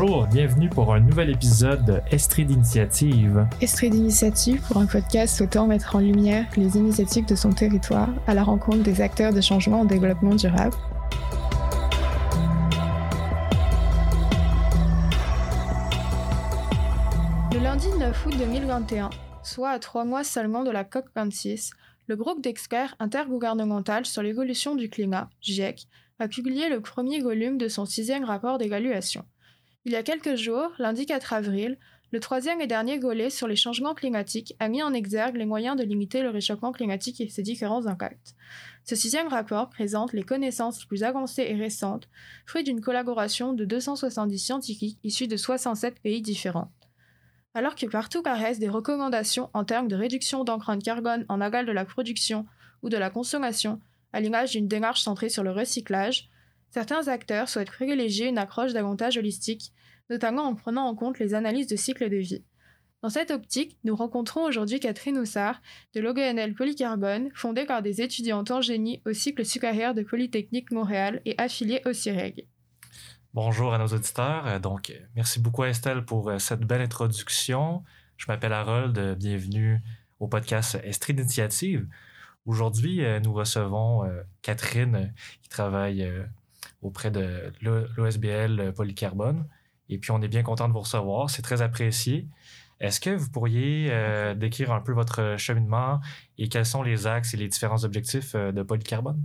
Bonjour, bienvenue pour un nouvel épisode de Estrie d'initiative. Estrie d'initiative pour un podcast souhaitant mettre en lumière les initiatives de son territoire à la rencontre des acteurs de changement en développement durable. Le lundi 9 août 2021, soit à trois mois seulement de la COP26, le groupe d'experts intergouvernemental sur l'évolution du climat, GIEC, a publié le premier volume de son sixième rapport d'évaluation. Il y a quelques jours, lundi 4 avril, le troisième et dernier volet sur les changements climatiques a mis en exergue les moyens de limiter le réchauffement climatique et ses différents impacts. Ce sixième rapport présente les connaissances les plus avancées et récentes, fruit d'une collaboration de 270 scientifiques issus de 67 pays différents. Alors que partout paraissent des recommandations en termes de réduction d'empreinte carbone en aval de la production ou de la consommation, à l'image d'une démarche centrée sur le recyclage, certains acteurs souhaitent privilégier une approche davantage holistique, notamment en prenant en compte les analyses de cycle de vie. Dans cette optique, nous rencontrons aujourd'hui Catherine Houssard de l'OGNL Polycarbone, fondée par des étudiantes en génie au cycle supérieur de Polytechnique Montréal et affiliée au CIREG. Bonjour à nos auditeurs. Euh, Donc, euh, merci beaucoup Estelle pour euh, cette belle introduction. Je m'appelle Harold, bienvenue au podcast Estrie d'initiative. Aujourd'hui, nous recevons Catherine qui travaille auprès de l'OSBL euh, Polycarbone. Et puis, on est bien content de vous recevoir. C'est très apprécié. Est-ce que vous pourriez euh, décrire un peu votre cheminement et quels sont les axes et les différents objectifs euh, de Polycarbone?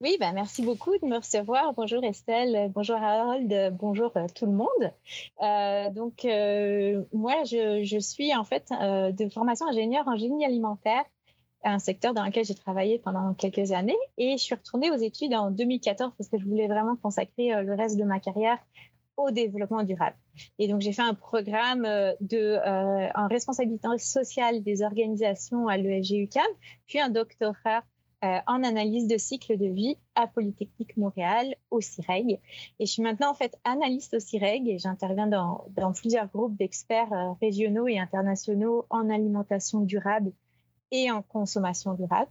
Oui, ben merci beaucoup de me recevoir. Bonjour Estelle, bonjour Harold, bonjour tout le monde. Donc, moi, je, suis en fait de formation ingénieur en génie alimentaire, un secteur dans lequel j'ai travaillé pendant quelques années. Et je suis retournée aux études en 2014 parce que je voulais vraiment consacrer euh, le reste de ma carrière au développement durable. Et donc, j'ai fait un programme de, euh, en responsabilité sociale des organisations à l'ESG UQAM, puis un doctorat euh, en analyse de cycle de vie à Polytechnique Montréal, au CIREG. Et je suis maintenant en fait analyste au CIREG et j'interviens dans, dans plusieurs groupes d'experts euh, régionaux et internationaux en alimentation durable et en consommation durable.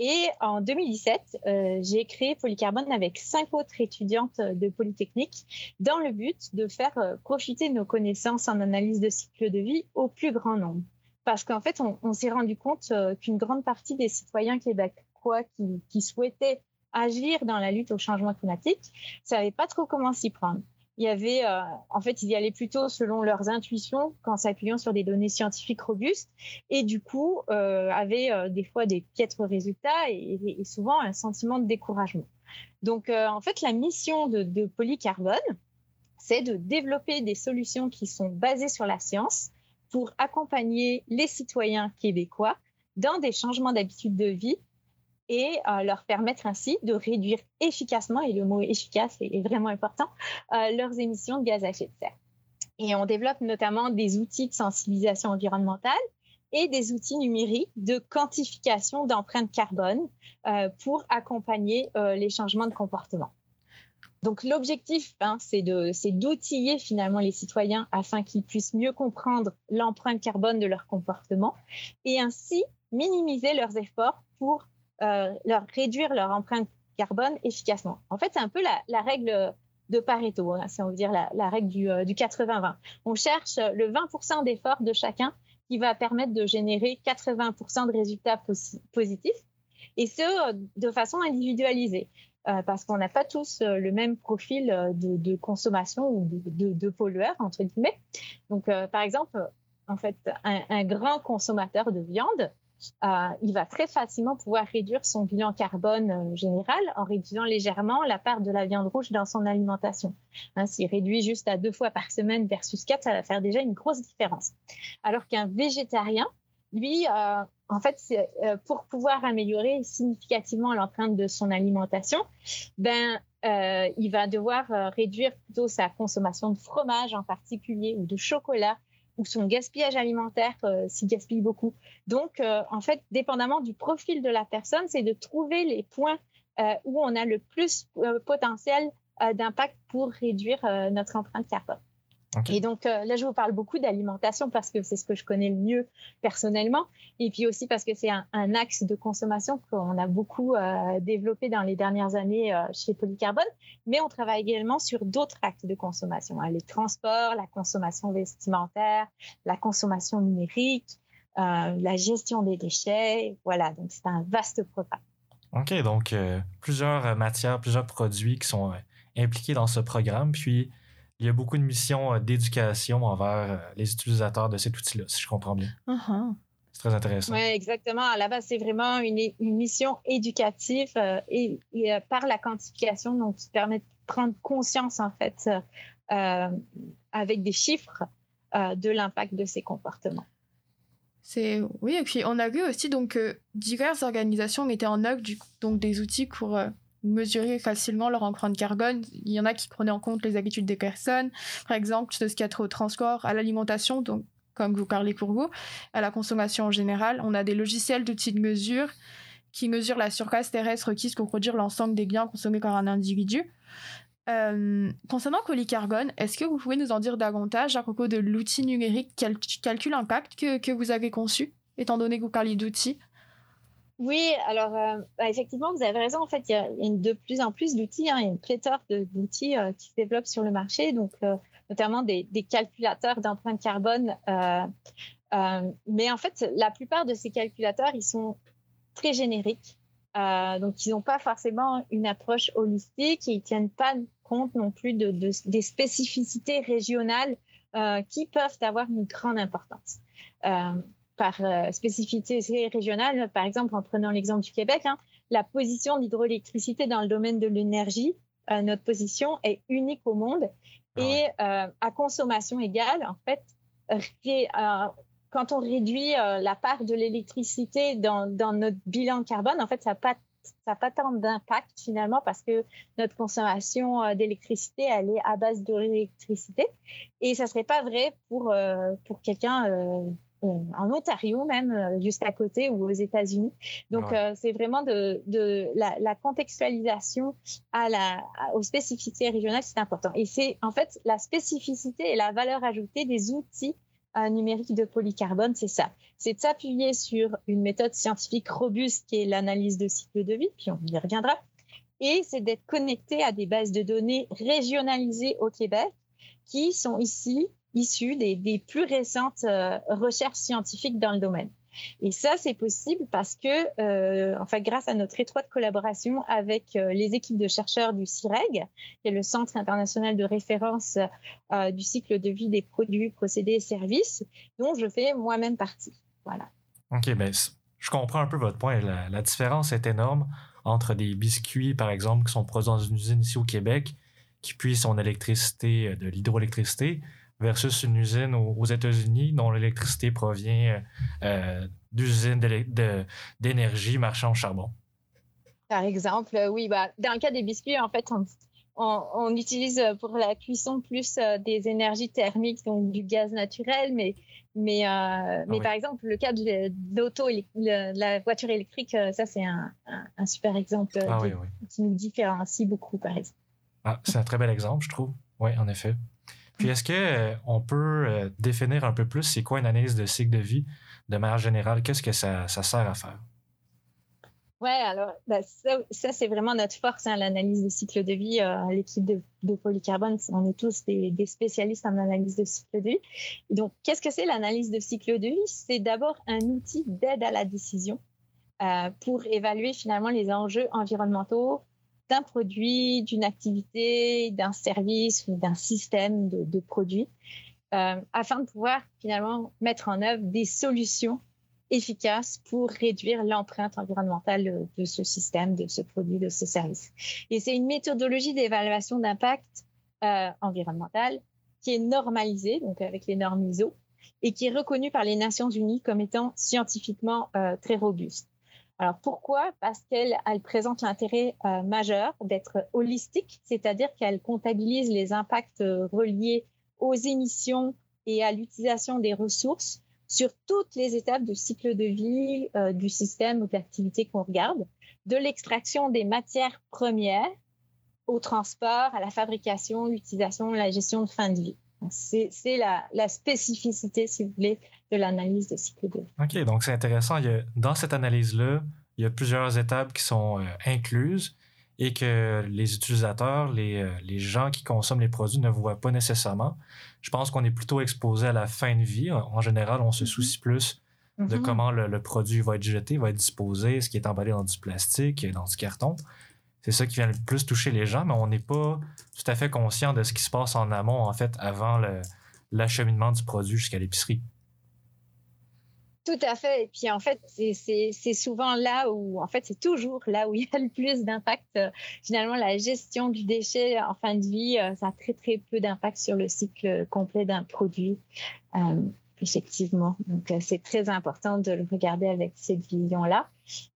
Et en 2017, euh, j'ai créé Polycarbone avec cinq autres étudiantes de Polytechnique dans le but de faire euh, profiter nos connaissances en analyse de cycle de vie au plus grand nombre. Parce qu'en fait, on, s'est rendu compte euh, qu'une grande partie des citoyens québécois qui, qui souhaitaient agir dans la lutte au changement climatique ne savaient pas trop comment s'y prendre. Il y avait, euh, en fait, ils y allaient plutôt selon leurs intuitions qu'en s'appuyant sur des données scientifiques robustes et du coup euh, avaient euh, des fois des piètres résultats et, souvent un sentiment de découragement. Donc, euh, en fait, la mission de, de Polycarbone, c'est de développer des solutions qui sont basées sur la science pour accompagner les citoyens québécois dans des changements d'habitude de vie et euh, leur permettre ainsi de réduire efficacement, et le mot efficace est, vraiment important, euh, leurs émissions de gaz à effet de serre. Et on développe notamment des outils de sensibilisation environnementale et des outils numériques de quantification d'empreintes carbone euh, pour accompagner les changements de comportement. Donc l'objectif, hein, c'est d'outiller finalement les citoyens afin qu'ils puissent mieux comprendre l'empreinte carbone de leur comportement et ainsi minimiser leurs efforts pour euh, leur réduire leur empreinte carbone efficacement. En fait, c'est un peu la, règle de Pareto, hein, si on veut dire la, règle du, euh, du 80-20. On cherche le 20% d'efforts de chacun qui va permettre de générer 80% de résultats posi positifs, et ce, de façon individualisée, euh, parce qu'on n'a pas tous euh, le même profil de, consommation ou de, pollueurs, entre guillemets. Donc, euh, par exemple, en fait, un grand consommateur de viande, euh, il va très facilement pouvoir réduire son bilan carbone euh, général en réduisant légèrement la part de la viande rouge dans son alimentation. Hein, S'il réduit juste à deux fois par semaine versus quatre, ça va faire déjà une grosse différence. Alors qu'un végétarien, lui, euh, en fait, pour pouvoir améliorer significativement l'empreinte de son alimentation, ben, il va devoir réduire plutôt sa consommation de fromage en particulier ou de chocolat ou son gaspillage alimentaire s'il gaspille beaucoup. Donc, en fait, dépendamment du profil de la personne, c'est de trouver les points où on a le plus potentiel d'impact pour réduire notre empreinte carbone. Et donc euh, là, je vous parle beaucoup d'alimentation parce que c'est ce que je connais le mieux personnellement, et puis aussi parce que c'est un, axe de consommation qu'on a beaucoup euh, développé dans les dernières années euh, chez Polycarbone. Mais on travaille également sur d'autres axes de consommation, hein, les transports, la consommation vestimentaire, la consommation numérique, la gestion des déchets. Voilà, donc c'est un vaste programme. OK, donc plusieurs matières, plusieurs produits qui sont impliqués dans ce programme. Puis il y a beaucoup de missions euh, d'éducation envers euh, les utilisateurs de cet outil-là, si je comprends bien. Uh-huh. C'est très intéressant. Oui, exactement. À la base, c'est vraiment une, mission éducative euh, et, par la quantification, donc qui permet de prendre conscience, en fait, avec des chiffres, de l'impact de ces comportements. C'est oui, et puis on a vu aussi donc que diverses organisations mettaient en œuvre donc des outils pour mesurer facilement leur empreinte carbone. Il y en a qui prenaient en compte les habitudes des personnes, par exemple, de ce qui a trait au transport, à l'alimentation, donc comme vous parlez pour vous, à la consommation en général. On a des logiciels d'outils de mesure qui mesurent la surface terrestre requise pour produire l'ensemble des biens consommés par un individu. Euh, concernant Carbone, est-ce que vous pouvez nous en dire davantage à propos de l'outil numérique? Calcul impact que, que vous avez conçu, étant donné que vous parlez d'outils? Oui, alors euh, bah, effectivement, vous avez raison. En fait, il y a, de plus en plus d'outils. Hein, il y a une pléthore d'outils euh, qui se développent sur le marché, donc euh, notamment des, calculateurs d'empreinte carbone. mais en fait, la plupart de ces calculateurs, ils sont très génériques. donc, ils n'ont pas forcément une approche holistique et ils tiennent pas compte non plus de, de des spécificités régionales qui peuvent avoir une grande importance par euh, spécificité régionale, par exemple en prenant l'exemple du Québec, hein, la position de l'hydroélectricité dans le domaine de l'énergie, euh, notre position est unique au monde ah et euh, à consommation égale, en fait, quand on réduit la part de l'électricité dans, notre bilan carbone, en fait, ça n'a pas ça pas tant d'impact finalement parce que notre consommation d'électricité, elle est à base de l'électricité. Et ça serait pas vrai pour, pour quelqu'un euh, en Ontario même, euh, juste à côté, ou aux États-Unis. Donc, euh, c'est vraiment de, de la, la, contextualisation à la, aux spécificités régionales, c'est important. Et c'est en fait la spécificité et la valeur ajoutée des outils numériques de polycarbone, c'est ça. C'est de s'appuyer sur une méthode scientifique robuste qui est l'analyse de cycle de vie, puis on y reviendra. Et c'est d'être connecté à des bases de données régionalisées au Québec qui sont ici issus des, plus récentes euh, recherches scientifiques dans le domaine. Et ça, c'est possible parce que, euh, en fait, grâce à notre étroite collaboration avec euh, les équipes de chercheurs du CIREG, qui est le Centre international de référence du cycle de vie des produits, procédés et services, dont je fais moi-même partie. Voilà. OK, ben, je comprends un peu votre point. La, la, différence est énorme entre des biscuits, par exemple, qui sont produits dans une usine ici au Québec, qui puissent son électricité, de l'hydroélectricité, versus une usine aux, États-Unis dont l'électricité provient euh, d'usines d'énergie marchand au charbon. Par exemple, euh, oui, bah, dans le cas des biscuits, en fait, on, utilise pour la cuisson plus euh, des énergies thermiques, donc du gaz naturel, mais, mais, ah mais par exemple, le cas de l'auto, la voiture électrique, ça, c'est un, super exemple ah qui nous différencie beaucoup, par exemple. Ah, c'est un très bel exemple, je trouve. Oui, en effet. Puis est-ce qu'on euh, peut euh, définir un peu plus c'est quoi une analyse de cycle de vie de manière générale? Qu'est-ce que ça, sert à faire? Oui, alors ben, ça, c'est vraiment notre force, hein, l'analyse de cycle de vie. Euh, l'équipe de, polycarbone, on est tous des, spécialistes en analyse de cycle de vie. Donc, qu'est-ce que c'est l'analyse de cycle de vie? C'est d'abord un outil d'aide à la décision pour évaluer finalement les enjeux environnementaux, d'un produit, d'une activité, d'un service ou d'un système de, produits, euh, afin de pouvoir finalement mettre en œuvre des solutions efficaces pour réduire l'empreinte environnementale de ce système, de ce produit, de ce service. Et c'est une méthodologie d'évaluation d'impact euh, environnemental qui est normalisée, donc avec les normes ISO, et qui est reconnue par les Nations Unies comme étant scientifiquement euh, très robuste. Alors pourquoi Parce qu'elle elle présente l'intérêt euh, majeur d'être holistique, c'est-à-dire qu'elle comptabilise les impacts euh, reliés aux émissions et à l'utilisation des ressources sur toutes les étapes du cycle de vie euh, du système ou de l'activité qu'on regarde, de l'extraction des matières premières au transport, à la fabrication, l'utilisation, la gestion de fin de vie. C'est la, spécificité, si vous voulez, de l'analyse de cycle de vie. OK, donc c'est intéressant. dans cette analyse-là, il y a plusieurs étapes qui sont euh, incluses et que les utilisateurs, les, euh, les, gens qui consomment les produits ne voient pas nécessairement. Je pense qu'on est plutôt exposé à la fin de vie. En général, on se mm-hmm. soucie plus de mm-hmm. comment le, produit va être jeté, va être disposé, ce qui est emballé dans du plastique, dans du carton. C'est ça qui vient le plus toucher les gens, mais on n'est pas tout à fait conscient de ce qui se passe en amont, en fait, avant l'acheminement du produit jusqu'à l'épicerie. Tout à fait. Et puis en fait, c'est souvent là où, en fait, c'est toujours là où il y a le plus d'impact. Euh, finalement, la gestion du déchet en fin de vie, euh, ça a très très peu d'impact sur le cycle complet d'un produit. Euh, effectivement. Donc c'est très important de le regarder avec cette vision-là.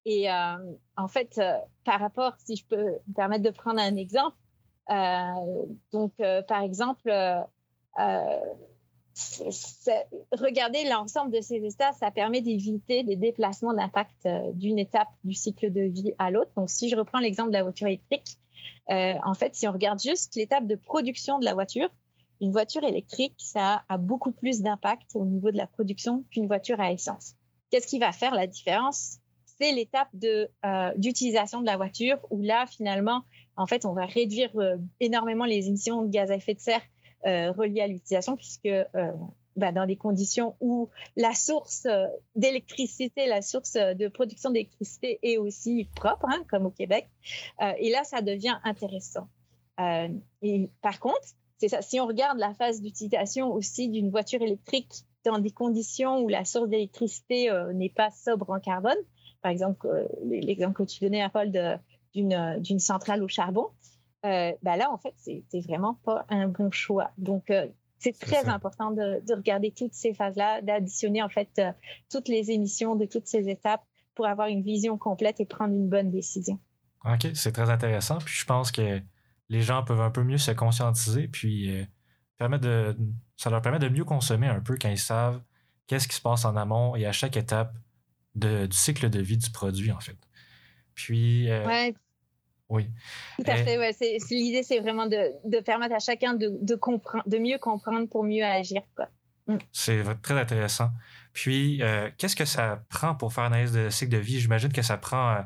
Et en fait, par rapport, si je peux me permettre de prendre un exemple, donc par exemple regarder l'ensemble de ces états, ça permet d'éviter des déplacements d'impact euh, d'une étape du cycle de vie à l'autre. Donc, si je reprends l'exemple de la voiture électrique, euh, en fait, si on regarde juste l'étape de production de la voiture, une voiture électrique, ça a beaucoup plus d'impact au niveau de la production qu'une voiture à essence. Qu'est-ce qui va faire la différence? C'est l'étape euh, d'utilisation de la voiture où là, finalement, en fait, on va réduire énormément les émissions de gaz à effet de serre euh, relié à l'utilisation, puisque euh, bah, dans des conditions où la source euh, d'électricité, la source de production d'électricité est aussi propre, hein, comme au Québec. et là, ça devient intéressant. par contre. Si on regarde la phase d'utilisation aussi d'une voiture électrique dans des conditions où la source d'électricité n'est pas sobre en carbone, par exemple, l'exemple que tu donnais, Paul, d'une centrale au charbon, euh, ben là, en fait, c'est vraiment pas un bon choix. Donc, euh, c'est très important de, de, regarder toutes ces phases-là, d'additionner en fait euh, toutes les émissions de toutes ces étapes pour avoir une vision complète et prendre une bonne décision. OK, c'est très intéressant. Puis je pense que les gens peuvent un peu mieux se conscientiser, puis de, ça leur permet de mieux consommer un peu quand ils savent qu'est-ce qui se passe en amont et à chaque étape de, du cycle de vie du produit, en fait. Puis, ouais, oui. Tout à fait. Ouais. L'idée, c'est vraiment de, permettre à chacun de, de, mieux comprendre pour mieux agir. Mm. C'est très intéressant. Puis, euh, qu'est-ce que ça prend pour faire l'analyse de cycle de vie? J'imagine que ça prend euh,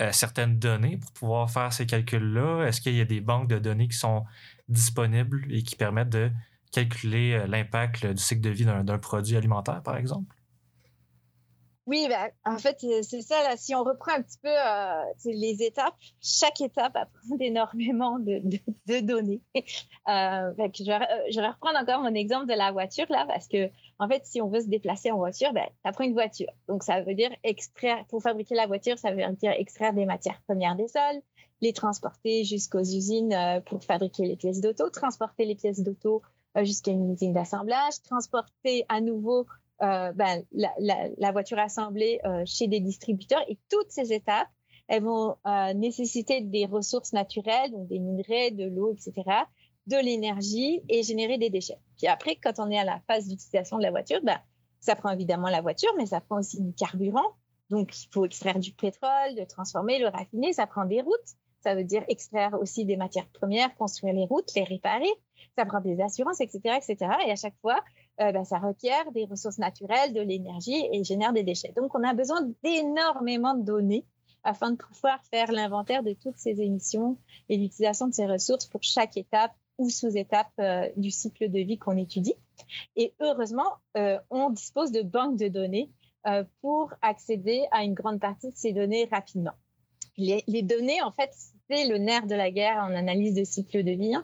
euh, certaines données pour pouvoir faire ces calculs-là. Est-ce qu'il y a des banques de données qui sont disponibles et qui permettent de calculer l'impact du cycle de vie d'un produit alimentaire, par exemple? Oui, ben, en fait, euh, c'est ça. Là, si on reprend un petit peu euh, les étapes, chaque étape apprend énormément de, données. Euh, je, je, vais reprendre encore mon exemple de la voiture là, parce que en fait, si on veut se déplacer en voiture, ben, ça prend une voiture. Donc, ça veut dire extraire. Pour fabriquer la voiture, ça veut dire extraire des matières premières des sols, les transporter jusqu'aux usines pour fabriquer les pièces d'auto, transporter les pièces d'auto jusqu'à une usine d'assemblage, transporter à nouveau euh, ben, la, voiture assemblée euh, chez des distributeurs. Et toutes ces étapes, elles vont euh, nécessiter des ressources naturelles, donc des minerais, de l'eau, etc., de l'énergie et générer des déchets. Puis après, quand on est à la phase d'utilisation de la voiture, ben, ça prend évidemment la voiture, mais ça prend aussi du carburant. Donc, il faut extraire du pétrole, le transformer, le raffiner. Ça prend des routes. Ça veut dire extraire aussi des matières premières, construire les routes, les réparer. Ça prend des assurances, etc., etc. Et à chaque fois, euh, ben, ça requiert des ressources naturelles, de l'énergie et génère des déchets. Donc, on a besoin d'énormément de données afin de pouvoir faire l'inventaire de toutes ces émissions et l'utilisation de ces ressources pour chaque étape ou sous-étape euh, du cycle de vie qu'on étudie. Et heureusement, euh, on dispose de banques de données pour accéder à une grande partie de ces données rapidement. Les, les données, en fait, c'est le nerf de la guerre en analyse de cycle de vie.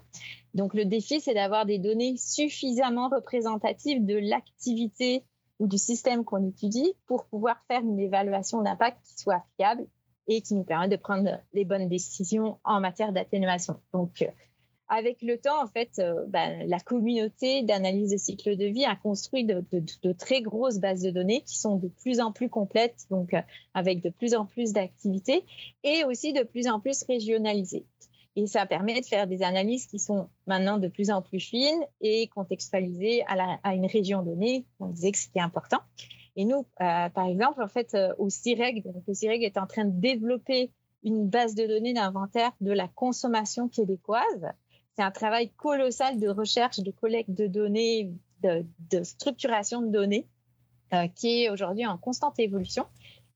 Donc le défi, c'est d'avoir des données suffisamment représentatives de l'activité ou du système qu'on étudie pour pouvoir faire une évaluation d'impact qui soit fiable et qui nous permette de prendre les bonnes décisions en matière d'atténuation. Donc, avec le temps, en fait, euh, ben, la communauté d'analyse de cycle de vie a construit de, très grosses bases de données qui sont de plus en plus complètes, donc euh, avec de plus en plus d'activités et aussi de plus en plus régionalisées. Et ça permet de faire des analyses qui sont maintenant de plus en plus fines et contextualisées à, une région donnée. On disait que c'était important. Et nous, euh, par exemple, en fait, au CIREG, donc le CIREG est en train de développer une base de données d'inventaire de la consommation québécoise. C'est un travail colossal de recherche, de collecte de données, de, de structuration de données euh, qui est aujourd'hui en constante évolution.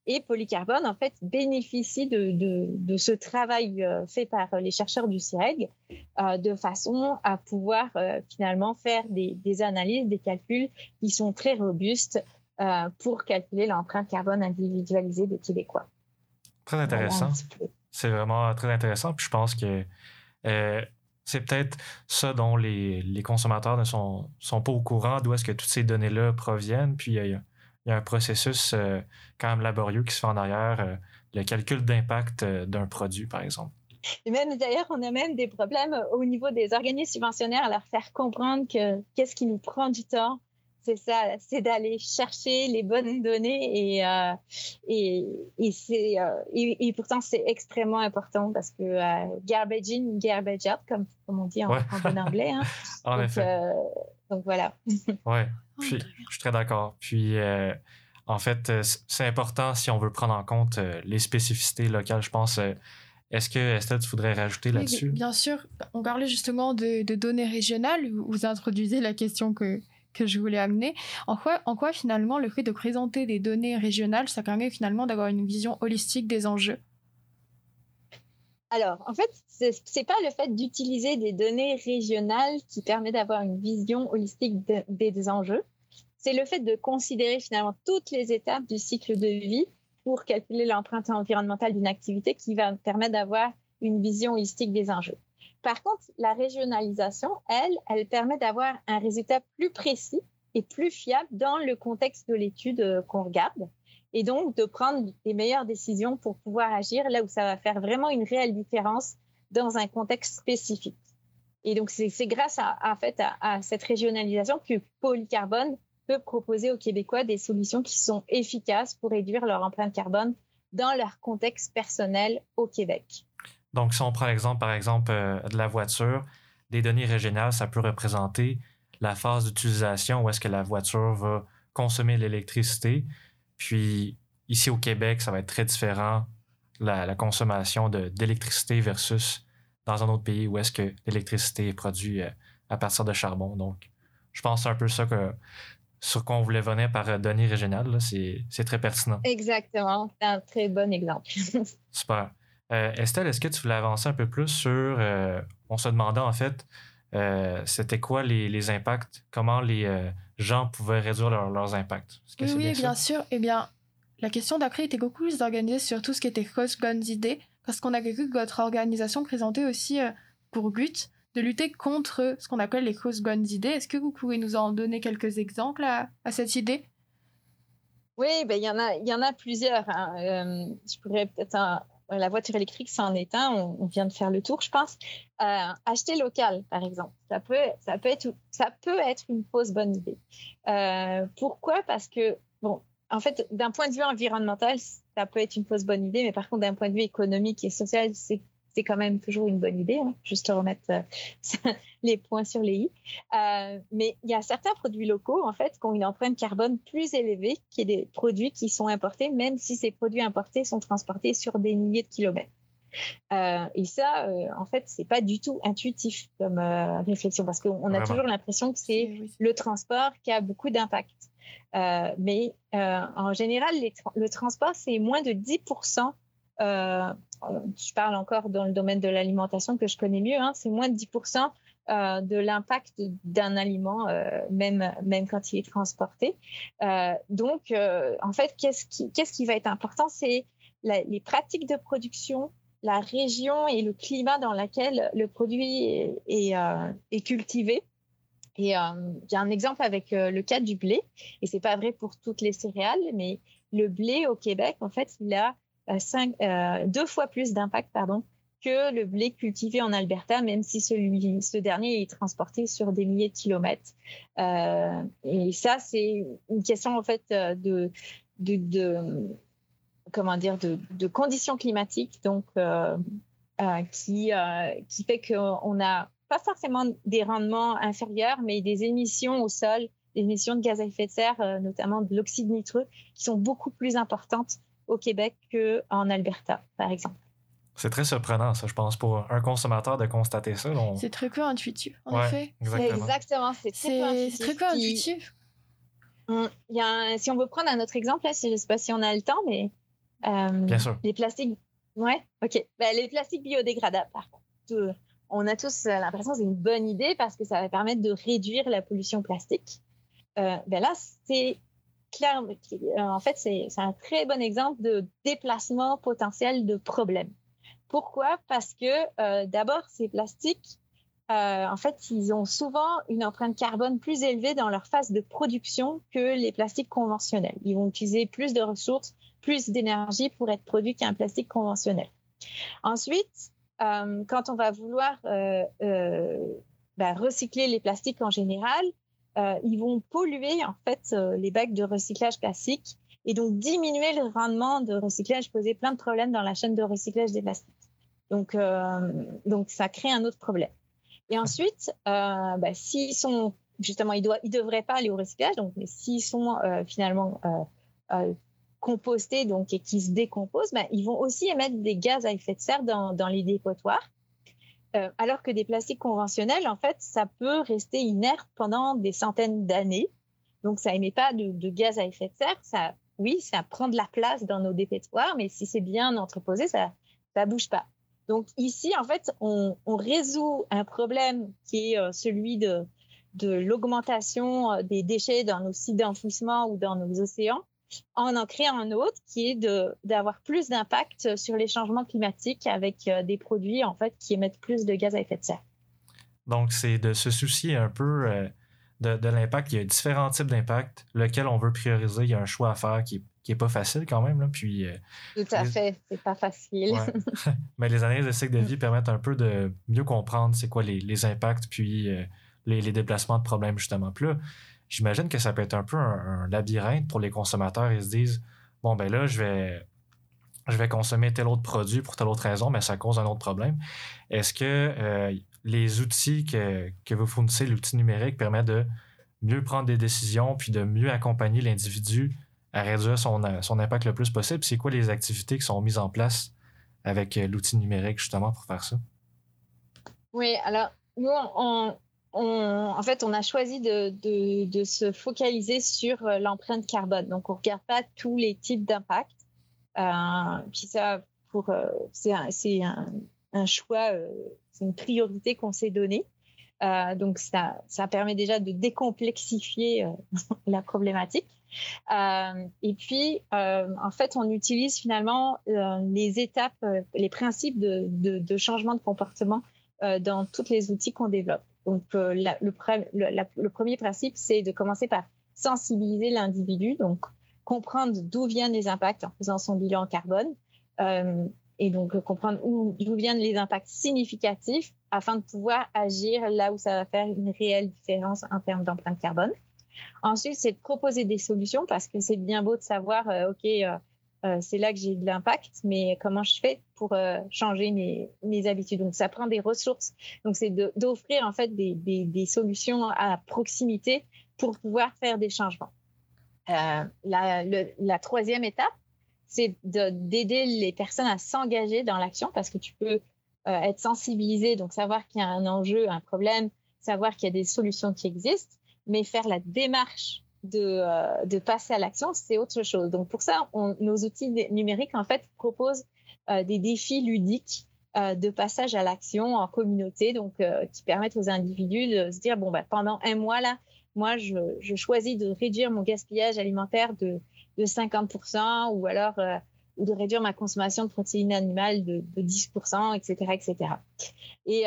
Et Polycarbone, en fait, bénéficie de, de, de ce travail euh, fait par les chercheurs du CIREG euh, de façon à pouvoir finalement faire des, des, analyses, des calculs qui sont très robustes pour calculer l'empreinte carbone individualisée des Québécois. Très intéressant. Voilà c'est vraiment très intéressant. Puis je pense que c'est peut-être ça dont les, les, consommateurs ne sont, sont pas au courant, d'où est-ce que toutes ces données-là proviennent. Puis il y y a un processus euh, quand même laborieux qui se fait en arrière, euh, le calcul d'impact euh, d'un produit, par exemple. Même d'ailleurs, on a même des problèmes au niveau des organismes subventionnaires à leur faire comprendre que qu'est-ce qui nous prend du temps. C'est ça, c'est d'aller chercher les bonnes données et, euh, et, et, c'est, euh, et, et, pourtant c'est extrêmement important parce que euh, garbage in, garbage out, comme, comme on dit en, ouais. en bon anglais. Hein. en donc, effet. donc voilà. ouais. Puis, je suis très d'accord. Puis, euh, en fait, c'est important si on veut prendre en compte euh, les spécificités locales. Je pense. Euh, est-ce que, Estelle, tu voudrais rajouter oui, là-dessus? Bien sûr. On parlait justement de, de, données régionales. Vous introduisez la question que, que je voulais amener. En quoi, en quoi, finalement, le fait de présenter des données régionales, ça permet finalement d'avoir une vision holistique des enjeux? Alors, en fait, c'est pas le fait d'utiliser des données régionales qui permet d'avoir une vision holistique de, des enjeux. C'est le fait de considérer finalement toutes les étapes du cycle de vie pour calculer l'empreinte environnementale d'une activité qui va permettre d'avoir une vision holistique des enjeux. Par contre, la régionalisation, elle, elle permet d'avoir un résultat plus précis et plus fiable dans le contexte de l'étude euh, qu'on regarde et donc de prendre les meilleures décisions pour pouvoir agir là où ça va faire vraiment une réelle différence dans un contexte spécifique. Et donc c'est grâce à, à, cette régionalisation que Polycarbone peut proposer aux Québécois des solutions qui sont efficaces pour réduire leur empreinte carbone dans leur contexte personnel au Québec. Donc si on prend l'exemple par exemple euh, de la voiture, des données régionales, ça peut représenter la phase d'utilisation où est-ce que la voiture va consommer l'électricité puis ici au Québec, ça va être très différent la, la consommation d'électricité versus dans un autre pays où est-ce que l'électricité est produite euh, à partir de charbon. Donc, je pense un peu ça que sur quoi on voulait venir par euh, données régionales. C'est très pertinent. Exactement. C'est un très bon exemple. Super. Euh, Estelle, est-ce que tu voulais avancer un peu plus sur... Euh, on se demandait en fait, euh, c'était quoi les, les, impacts, comment les euh, gens pouvaient réduire leur, leurs impacts? oui, oui bien, bien sûr. Eh bien, la question d'après était beaucoup plus organisée sur tout ce qui était cause, bonnes idées, parce qu'on a vu que votre organisation présentait aussi euh, pour but de lutter contre ce qu'on appelle les causes bonnes idées. Est-ce que vous pouvez nous en donner quelques exemples à, à cette idée? Oui, ben, il y, en a, y en a plusieurs. Hein. Euh, je pourrais peut-être la voiture électrique, c'en est un. On, vient de faire le tour, je pense. Euh, acheter local, par exemple, ça peut, ça peut être, ça peut être une fausse bonne idée. Euh, pourquoi? Parce que bon, en fait, d'un point de vue environnemental, ça peut être une fausse bonne idée, mais par contre, d'un point de vue économique et social, c'est c'est quand même toujours une bonne idée, hein, juste remettre euh, les points sur les i. Euh, mais il y a certains produits locaux, en fait, qui ont une empreinte carbone plus élevée que des produits qui sont importés, même si ces produits importés sont transportés sur des milliers de kilomètres. Euh, et ça, euh, en fait, c'est pas du tout intuitif comme euh, réflexion parce qu'on a toujours l'impression que c'est oui. le transport qui a beaucoup d'impact. Euh, mais en général, les tra le transport, c'est moins de 10% euh, je parle encore dans le domaine de l'alimentation que je connais mieux, hein, c'est moins de 10% euh, de l'impact d'un aliment, euh, même, même quand il est transporté. Euh, donc, euh, en fait, qu'est-ce qui, qu'est-ce qui va être important? C'est les pratiques de production, la région et le climat dans lequel le produit est, est, euh, est cultivé. Et euh, j'ai un exemple avec le cas du blé, et c'est pas vrai pour toutes les céréales, mais le blé au Québec, en fait, il a cinq, euh, deux fois plus d'impact pardon, que le blé cultivé en Alberta, même si celui, ce dernier est transporté sur des milliers de kilomètres. Euh, et ça, c'est une question en fait euh, de, comment dire de, conditions climatiques. Donc, euh, qui, qui fait qu'on n'a pas forcément des rendements inférieurs, mais des émissions au sol, des émissions de gaz à effet de serre, notamment de l'oxyde nitreux, qui sont beaucoup plus importantes au Québec qu'en Alberta, par exemple. C'est très surprenant, ça, je pense, pour un consommateur de constater ça. C'est très peu intuitif, en effet. Exactement, c'est très peu intuitif. Il y a si on veut prendre un autre exemple, là, je ne sais pas si on a le temps, mais euh, Bien sûr. les plastiques. Ouais, ok. Ben, les plastiques biodégradables, par contre. Euh, on a tous euh, l'impression que c'est une bonne idée parce que ça va permettre de réduire la pollution plastique. ben là, c'est clair. En fait, c'est un très bon exemple de déplacement potentiel de problème. Pourquoi? Parce que euh, d'abord, ces plastiques, euh, en fait, ils ont souvent une empreinte carbone plus élevée dans leur phase de production que les plastiques conventionnels. Ils vont utiliser plus de ressources, plus d'énergie pour être produits qu'un plastique conventionnel. Ensuite, euh, quand on va vouloir ben, recycler les plastiques en général, ils vont polluer en fait les bacs de recyclage classiques et donc diminuer le rendement de recyclage, poser plein de problèmes dans la chaîne de recyclage des plastiques. Donc, euh, donc ça crée un autre problème. Et ensuite, euh, bah, s'ils sont justement, ils ne devraient pas aller au recyclage, donc mais s'ils sont euh, finalement compostés donc et qui se décomposent, bah, ils vont aussi émettre des gaz à effet de serre dans, dans les dépotoirs. Alors que des plastiques conventionnels, en fait, ça peut rester inerte pendant des centaines d'années. Donc, ça émet pas de, de, gaz à effet de serre. Ça, oui, ça prend de la place dans nos dépotoirs, mais si c'est bien entreposé, ça, ça bouge pas. Donc ici, en fait, on, résout un problème qui est euh, celui de, de l'augmentation euh, des déchets dans nos sites d'enfouissement ou dans nos océans en en créant un autre qui est d'avoir plus d'impact sur les changements climatiques avec euh, des produits en fait qui émettent plus de gaz à effet de serre. Donc c'est de se soucier un peu de, de l'impact. Il y a différents types d'impact, lequel on veut prioriser? Il y a un choix à faire qui est qui est pas facile quand même. Là. Puis, euh, Tout à fait, c'est pas facile. Mais les analyses de cycle de vie permettent un peu de mieux comprendre c'est quoi les, les, impacts, puis euh, les, les, déplacements de problèmes, justement. Puis là, j'imagine que ça peut être un peu un, labyrinthe pour les consommateurs. Ils se disent bon, ben là, je vais, je vais consommer tel autre produit pour telle autre raison, mais ça cause un autre problème. Est-ce que euh, les outils que, que vous fournissez, l'outil numérique, permet de mieux prendre des décisions puis de mieux accompagner l'individu à réduire son, euh, son impact le plus possible? C'est quoi les activités qui sont mises en place avec euh, l'outil numérique justement pour faire ça? Oui, alors nous, on, en fait, on a choisi de, se focaliser sur euh, l'empreinte carbone. Donc, on ne regarde pas tous les types d'impact. puis ça, pour, c'est un, choix, c'est une priorité qu'on s'est donnée. donc, ça, permet déjà de décomplexifier la problématique. Euh, et puis, euh, en fait, on utilise finalement euh, les étapes, les principes de, changement de comportement dans tous les outils qu'on développe. Donc, le, le, premier principe, c'est de commencer par sensibiliser l'individu, donc comprendre d'où viennent les impacts en faisant son bilan carbone, et donc comprendre d'où viennent les impacts significatifs afin de pouvoir agir là où ça va faire une réelle différence en termes d'empreinte carbone. Ensuite, c'est de proposer des solutions parce que c'est bien beau de savoir, euh, OK, euh, euh, c'est là que j'ai de l'impact, mais comment je fais pour changer mes, habitudes Donc, ça prend des ressources. Donc, c'est d'offrir en fait des, solutions à proximité pour pouvoir faire des changements. La, la, troisième étape, c'est d'aider les personnes à s'engager dans l'action parce que tu peux être sensibilisé, donc savoir qu'il y a un enjeu, un problème, savoir qu'il y a des solutions qui existent mais faire la démarche de, euh, passer à l'action, c'est autre chose. Donc pour ça, nos outils numériques en fait proposent euh, des défis ludiques euh, de passage à l'action en communauté, donc qui permettent aux individus de se dire bon bah pendant un mois là, moi je, je choisis de réduire mon gaspillage alimentaire de, de 50% ou alors ou de réduire ma consommation de protéines animales de, de 10%, etc., etc. Et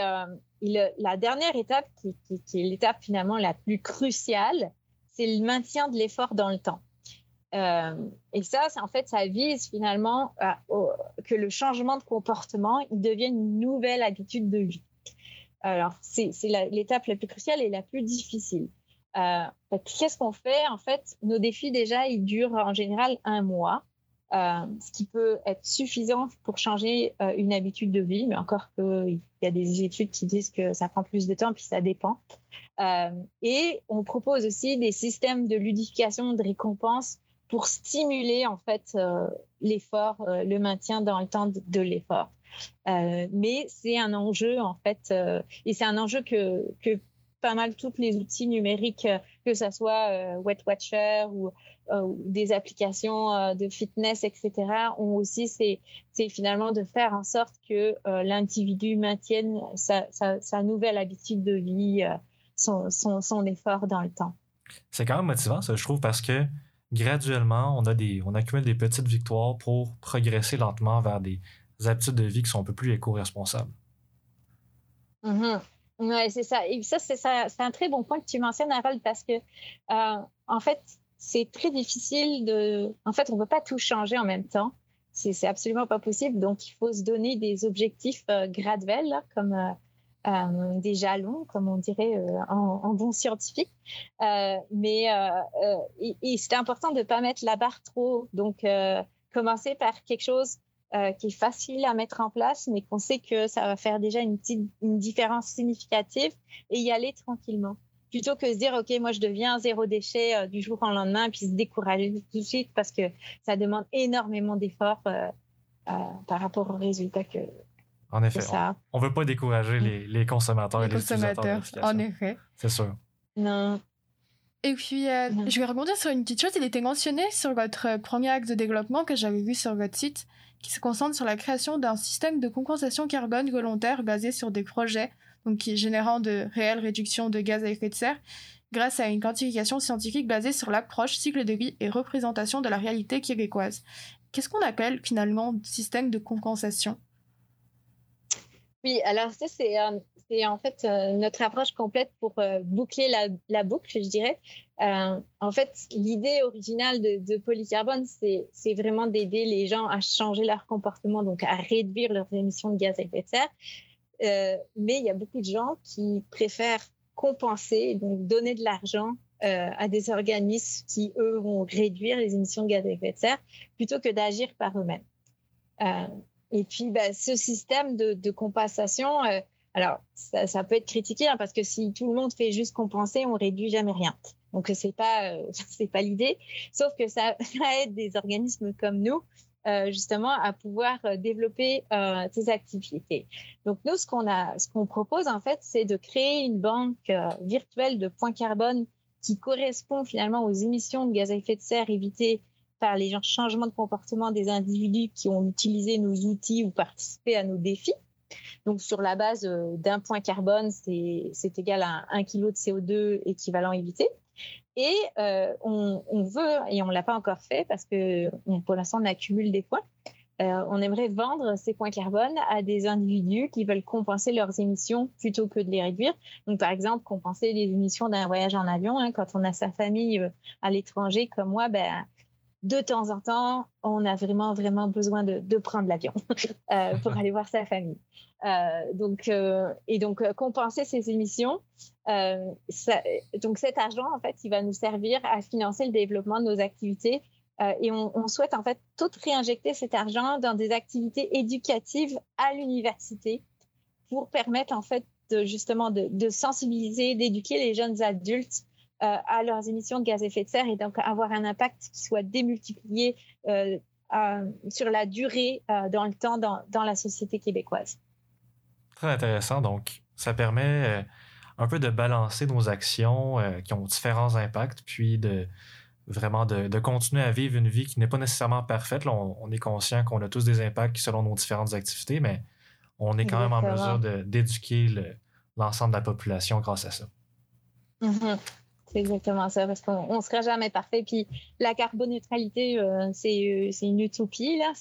la dernière étape, qui, est l'étape finalement la plus cruciale, c'est le maintien de l'effort dans le temps. Euh, et ça, en fait, ça vise finalement que le changement de comportement il devienne une nouvelle habitude de vie. Alors, c'est l'étape la, plus cruciale et la plus difficile. Euh, Qu'est-ce qu'on fait? En fait, nos défis déjà, ils durent en général un mois. ce qui peut être suffisant pour changer une habitude de vie, mais encore qu'il y a des études qui disent que ça prend plus de temps, puis ça dépend. et on propose aussi des systèmes de ludification, de récompense pour stimuler en fait l'effort, le maintien dans le temps de l'effort. Euh, mais c'est un enjeu, en fait, euh, et c'est un enjeu que, pas mal tous les outils numériques, euh, que ce soit Wet Watcher ou, des applications de fitness, etc., ont aussi, c'est finalement de faire en sorte que l'individu maintienne sa, nouvelle habitude de vie, son, effort dans le temps. C'est quand même motivant, je trouve, parce que graduellement, on, a des, on accumule des petites victoires pour progresser lentement vers des, habitudes de vie qui sont un peu plus éco-responsables. Mm-hmm. Oui, c'est ça. Et ça, c'est un très bon point que tu mentionnes, Harold, parce que, euh, en fait, c'est très difficile de. En fait, on ne peut pas tout changer en même temps. C'est absolument pas possible. Donc, il faut se donner des objectifs euh, graduels, comme euh, des jalons, comme on dirait en, bon scientifique. mais c'est important de ne pas mettre la barre trop haut. Donc, commencer par quelque chose euh, qui est facile à mettre en place, mais qu'on sait que ça va faire déjà une petite une différence significative et y aller tranquillement. Plutôt que se dire, OK, moi, je deviens zéro déchet euh, du jour au lendemain, puis se décourager tout de suite parce que ça demande énormément d'efforts euh, par rapport aux résultats que, en effet, on ne veut pas décourager mm. les, les consommateurs les et les consommateurs, en effet. C'est sûr. Non. Et puis, je vais rebondir sur une petite chose. Il était mentionné sur votre premier axe de développement que j'avais vu sur votre site qui se concentre sur la création d'un système de compensation carbone volontaire basé sur des projets donc qui générant de réelles réductions de gaz à effet de serre grâce à une quantification scientifique basée sur l'approche cycle de vie et représentation de la réalité québécoise. Qu'est-ce qu'on appelle finalement système de compensation? Oui, alors ça c'est c'est en fait euh, notre approche complète pour euh, boucler la, boucle, je dirais. Euh, en fait, l'idée originale de, Polycarbone, c'est vraiment d'aider les gens à changer leur comportement, donc à réduire leurs émissions de gaz à effet de serre. mais il y a beaucoup de gens qui préfèrent compenser, donc donner de l'argent à des organismes qui, eux, vont réduire les émissions de gaz à effet de serre plutôt que d'agir par eux-mêmes. Et puis, bah, ce système de, de compensation, alors, ça, peut être critiqué hein, parce que si tout le monde fait juste compenser, on réduit jamais rien. Donc c'est pas euh, c'est pas l'idée. Sauf que ça, aide des organismes comme nous euh, justement à pouvoir euh, développer ces activités. Donc nous, ce qu'on a, ce qu'on propose en fait, c'est de créer une banque virtuelle de points carbone qui correspond finalement aux émissions de gaz à effet de serre évitées par les changements de comportement des individus qui ont utilisé nos outils ou participé à nos défis. Donc, sur la base euh, d'un point carbone, c'est égal à un kilo de CO2 équivalent évité. Et euh, on, veut, et on ne l'a pas encore fait parce que pour l'instant, on accumule des points. Euh, on aimerait vendre ces points carbone à des individus qui veulent compenser leurs émissions plutôt que de les réduire. Donc, par exemple, compenser les émissions d'un voyage en avion. Hein, quand on a sa famille à l'étranger, comme moi, ben, de temps en temps, on a vraiment, vraiment besoin de, prendre l'avion euh, pour aller voir sa famille. Euh, donc, euh, et donc, compenser ces émissions, donc cet argent, en fait, il va nous servir à financer le développement de nos activités. et on, souhaite, en fait, tout réinjecter cet argent dans des activités éducatives à l'université pour permettre, en fait, justement de sensibiliser, d'éduquer les jeunes adultes à leurs émissions de gaz à effet de serre et donc avoir un impact qui soit démultiplié euh, sur la durée euh, dans le temps dans, dans, la société québécoise. Très intéressant. Donc, ça permet un peu de balancer nos actions qui ont différents impacts, puis de vraiment de, de, continuer à vivre une vie qui n'est pas nécessairement parfaite. on, est conscient qu'on a tous des impacts selon nos différentes activités, mais on est quand même en mesure d'éduquer l'ensemble de la population grâce à ça. Mm-hmm. C'est exactement ça, parce qu'on ne sera jamais parfait. Puis la carboneutralité, euh, euh, c'est une utopie. Là.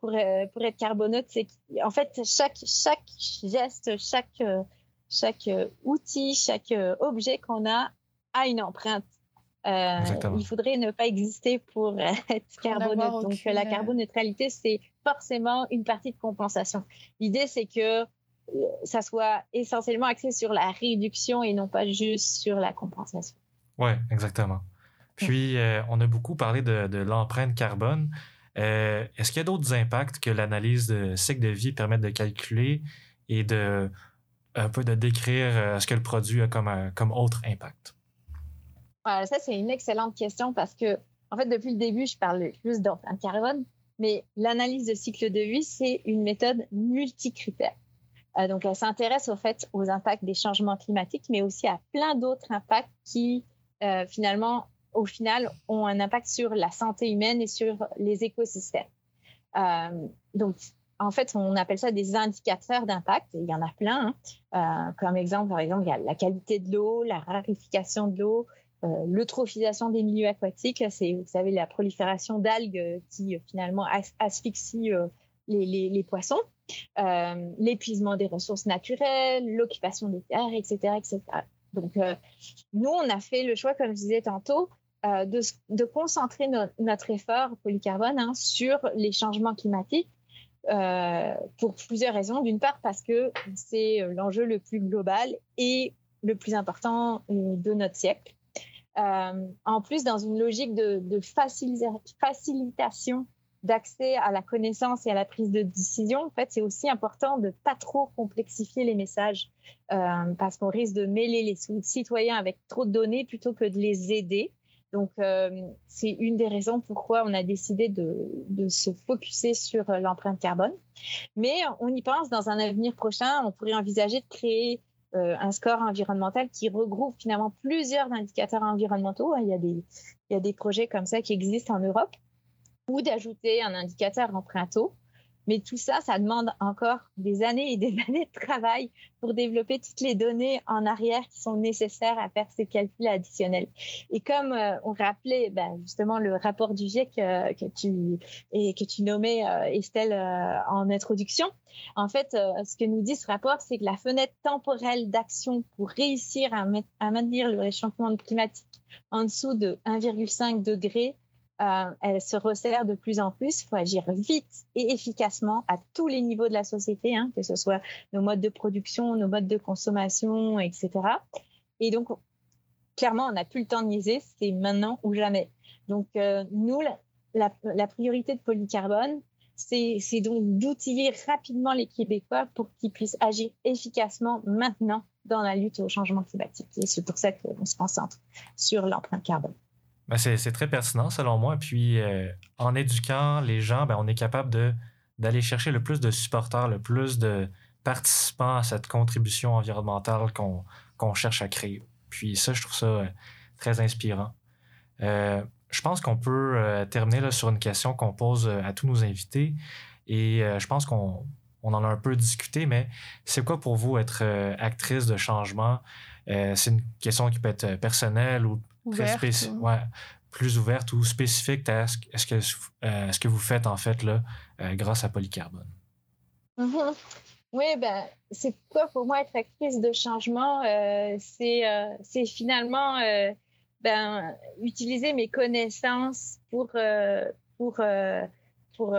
Pour, euh, pour être carboneutre, c'est en fait chaque, chaque geste, chaque, chaque outil, chaque objet qu'on a a une empreinte. il faudrait ne pas exister pour être carboneutre. Donc la carboneutralité, c'est forcément une partie de compensation. L'idée, c'est que ça soit essentiellement axé sur la réduction et non pas juste sur la compensation. Oui, exactement. Puis, euh, on a beaucoup parlé de, de l'empreinte carbone. Est-ce qu'il y a d'autres impacts que l'analyse de cycle de vie permet de calculer et de un peu de décrire ce que le produit a comme, comme autre impact? ça, c'est une excellente question parce que, en fait, depuis le début, je parle plus d'empreinte carbone, mais l'analyse de cycle de vie, c'est une méthode multicritère. Euh, donc, elle s'intéresse au fait aux impacts des changements climatiques, mais aussi à plein d'autres impacts qui, euh, finalement, au final, ont un impact sur la santé humaine et sur les écosystèmes. Euh, donc, en fait, on appelle ça des indicateurs d'impact. Il y en a plein. Hein. comme exemple, par exemple, il y a la qualité de l'eau, la rarification de l'eau, l'eutrophisation des milieux aquatiques, c'est, vous savez, la prolifération d'algues qui finalement asphyxie les, les, poissons, l'épuisement des ressources naturelles, l'occupation des terres, etc., etc. Donc, nous, on a fait le choix, comme je disais tantôt, de, de, concentrer notre effort polycarbone hein, sur les changements climatiques pour plusieurs raisons. D'une part, parce que c'est l'enjeu le plus global et le plus important de notre siècle. Euh, en plus, dans une logique de, facilitation d'accès à la connaissance et à la prise de décision, en fait, c'est aussi important de pas trop complexifier les messages euh, parce qu'on risque de mêler les citoyens avec trop de données plutôt que de les aider. Donc, euh, c'est une des raisons pourquoi on a décidé de, de se focuser sur l'empreinte carbone. Mais on y pense dans un avenir prochain, on pourrait envisager de créer euh, un score environnemental qui regroupe finalement plusieurs indicateurs environnementaux. Il y, a des, il y a des projets comme ça qui existent en Europe, ou d'ajouter un indicateur emprunto mais tout ça, ça demande encore des années et des années de travail pour développer toutes les données en arrière qui sont nécessaires à faire ces calculs additionnels. Et comme euh, on rappelait ben, justement le rapport du GIEC euh, que tu et que tu nommais euh, Estelle en introduction, en fait, ce que nous dit ce rapport, c'est que la fenêtre temporelle d'action pour réussir à, à maintenir le réchauffement climatique en dessous de 1,5 degré euh, elle se resserre de plus en plus. Il faut agir vite et efficacement à tous les niveaux de la société, hein, que ce soit nos modes de production, nos modes de consommation, etc. Et donc, clairement, on n'a plus le temps de niaiser, c'est maintenant ou jamais. Donc, euh, nous, la, la, priorité de Polycarbone, c'est donc d'outiller rapidement les Québécois pour qu'ils puissent agir efficacement maintenant dans la lutte au changement climatique. Et c'est pour ça qu'on se concentre sur l'empreinte carbone. Ben, c'est très pertinent selon moi. Puis euh, en éduquant les gens, ben, on est capable d'aller chercher le plus de supporters, le plus de participants à cette contribution environnementale qu'on cherche à créer. Puis ça, je trouve ça euh, très inspirant. Euh, je pense qu'on peut terminer là, sur une question qu'on pose à tous nos invités. Et je pense qu'on on en a un peu discuté, mais c'est quoi pour vous être actrice de changement? c'est une question qui peut être personnelle ou plus ouverte ou spécifique à ce, que, euh, ce que vous faites en fait là, euh, grâce à Polycarbone? Mm-hmm. Oui, ben, c'est quoi pour moi être actrice de changement? Euh, c'est finalement ben, utiliser mes connaissances pour, pour, pour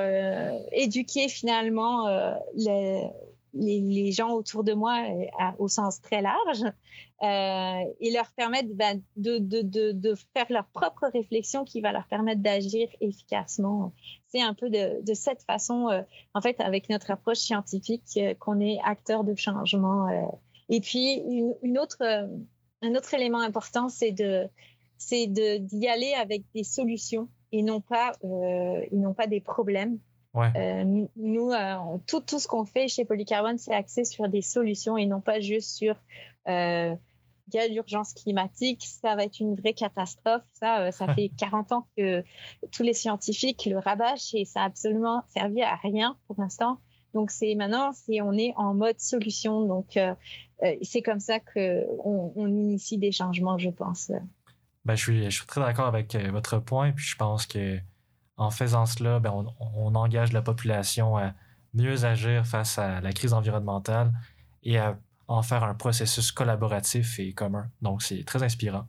éduquer finalement les, les, gens autour de moi au sens très large euh, et leur permettre ben, de, de, de, faire leur propre réflexion qui va leur permettre d'agir efficacement. C'est un peu de, cette façon, euh, en fait, avec notre approche scientifique, euh, qu'on est acteur de changement. Euh. Et puis, une, une autre, un autre élément important, c'est de c'est d'y aller avec des solutions et non pas, et non pas des problèmes. Ouais. Euh, nous, euh, tout, tout ce qu'on fait chez Polycarbone, c'est axé sur des solutions et non pas juste sur euh, il y a l'urgence climatique, ça va être une vraie catastrophe. Ça, ça fait 40 ans que tous les scientifiques le rabâchent et ça a absolument servi à rien pour l'instant. Donc c'est maintenant, c'est on est en mode solution. Donc c'est comme ça que on, on, initie des changements, je pense. Ben, je suis, je suis très d'accord avec votre point. Puis je pense que en faisant cela, ben, on, engage la population à mieux agir face à la crise environnementale et à en faire un processus collaboratif et commun. Donc, c'est très inspirant.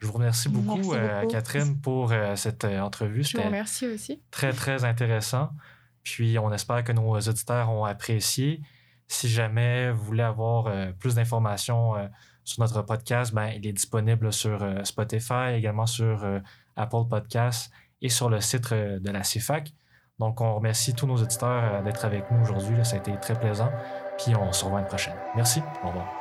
Je vous remercie beaucoup, euh, Catherine, pour euh, cette euh, entrevue. Je vous remercie aussi. Très, très intéressant. Puis, on espère que nos auditeurs ont apprécié. Si jamais vous voulez avoir plus d'informations sur notre podcast, ben, il est disponible sur Spotify, également sur Apple Podcasts et sur le site de la CIFAC. Donc, on remercie tous nos auditeurs d'être avec nous aujourd'hui. Ça a été très plaisant. Puis, on se revoit une prochaine. Merci. Au revoir.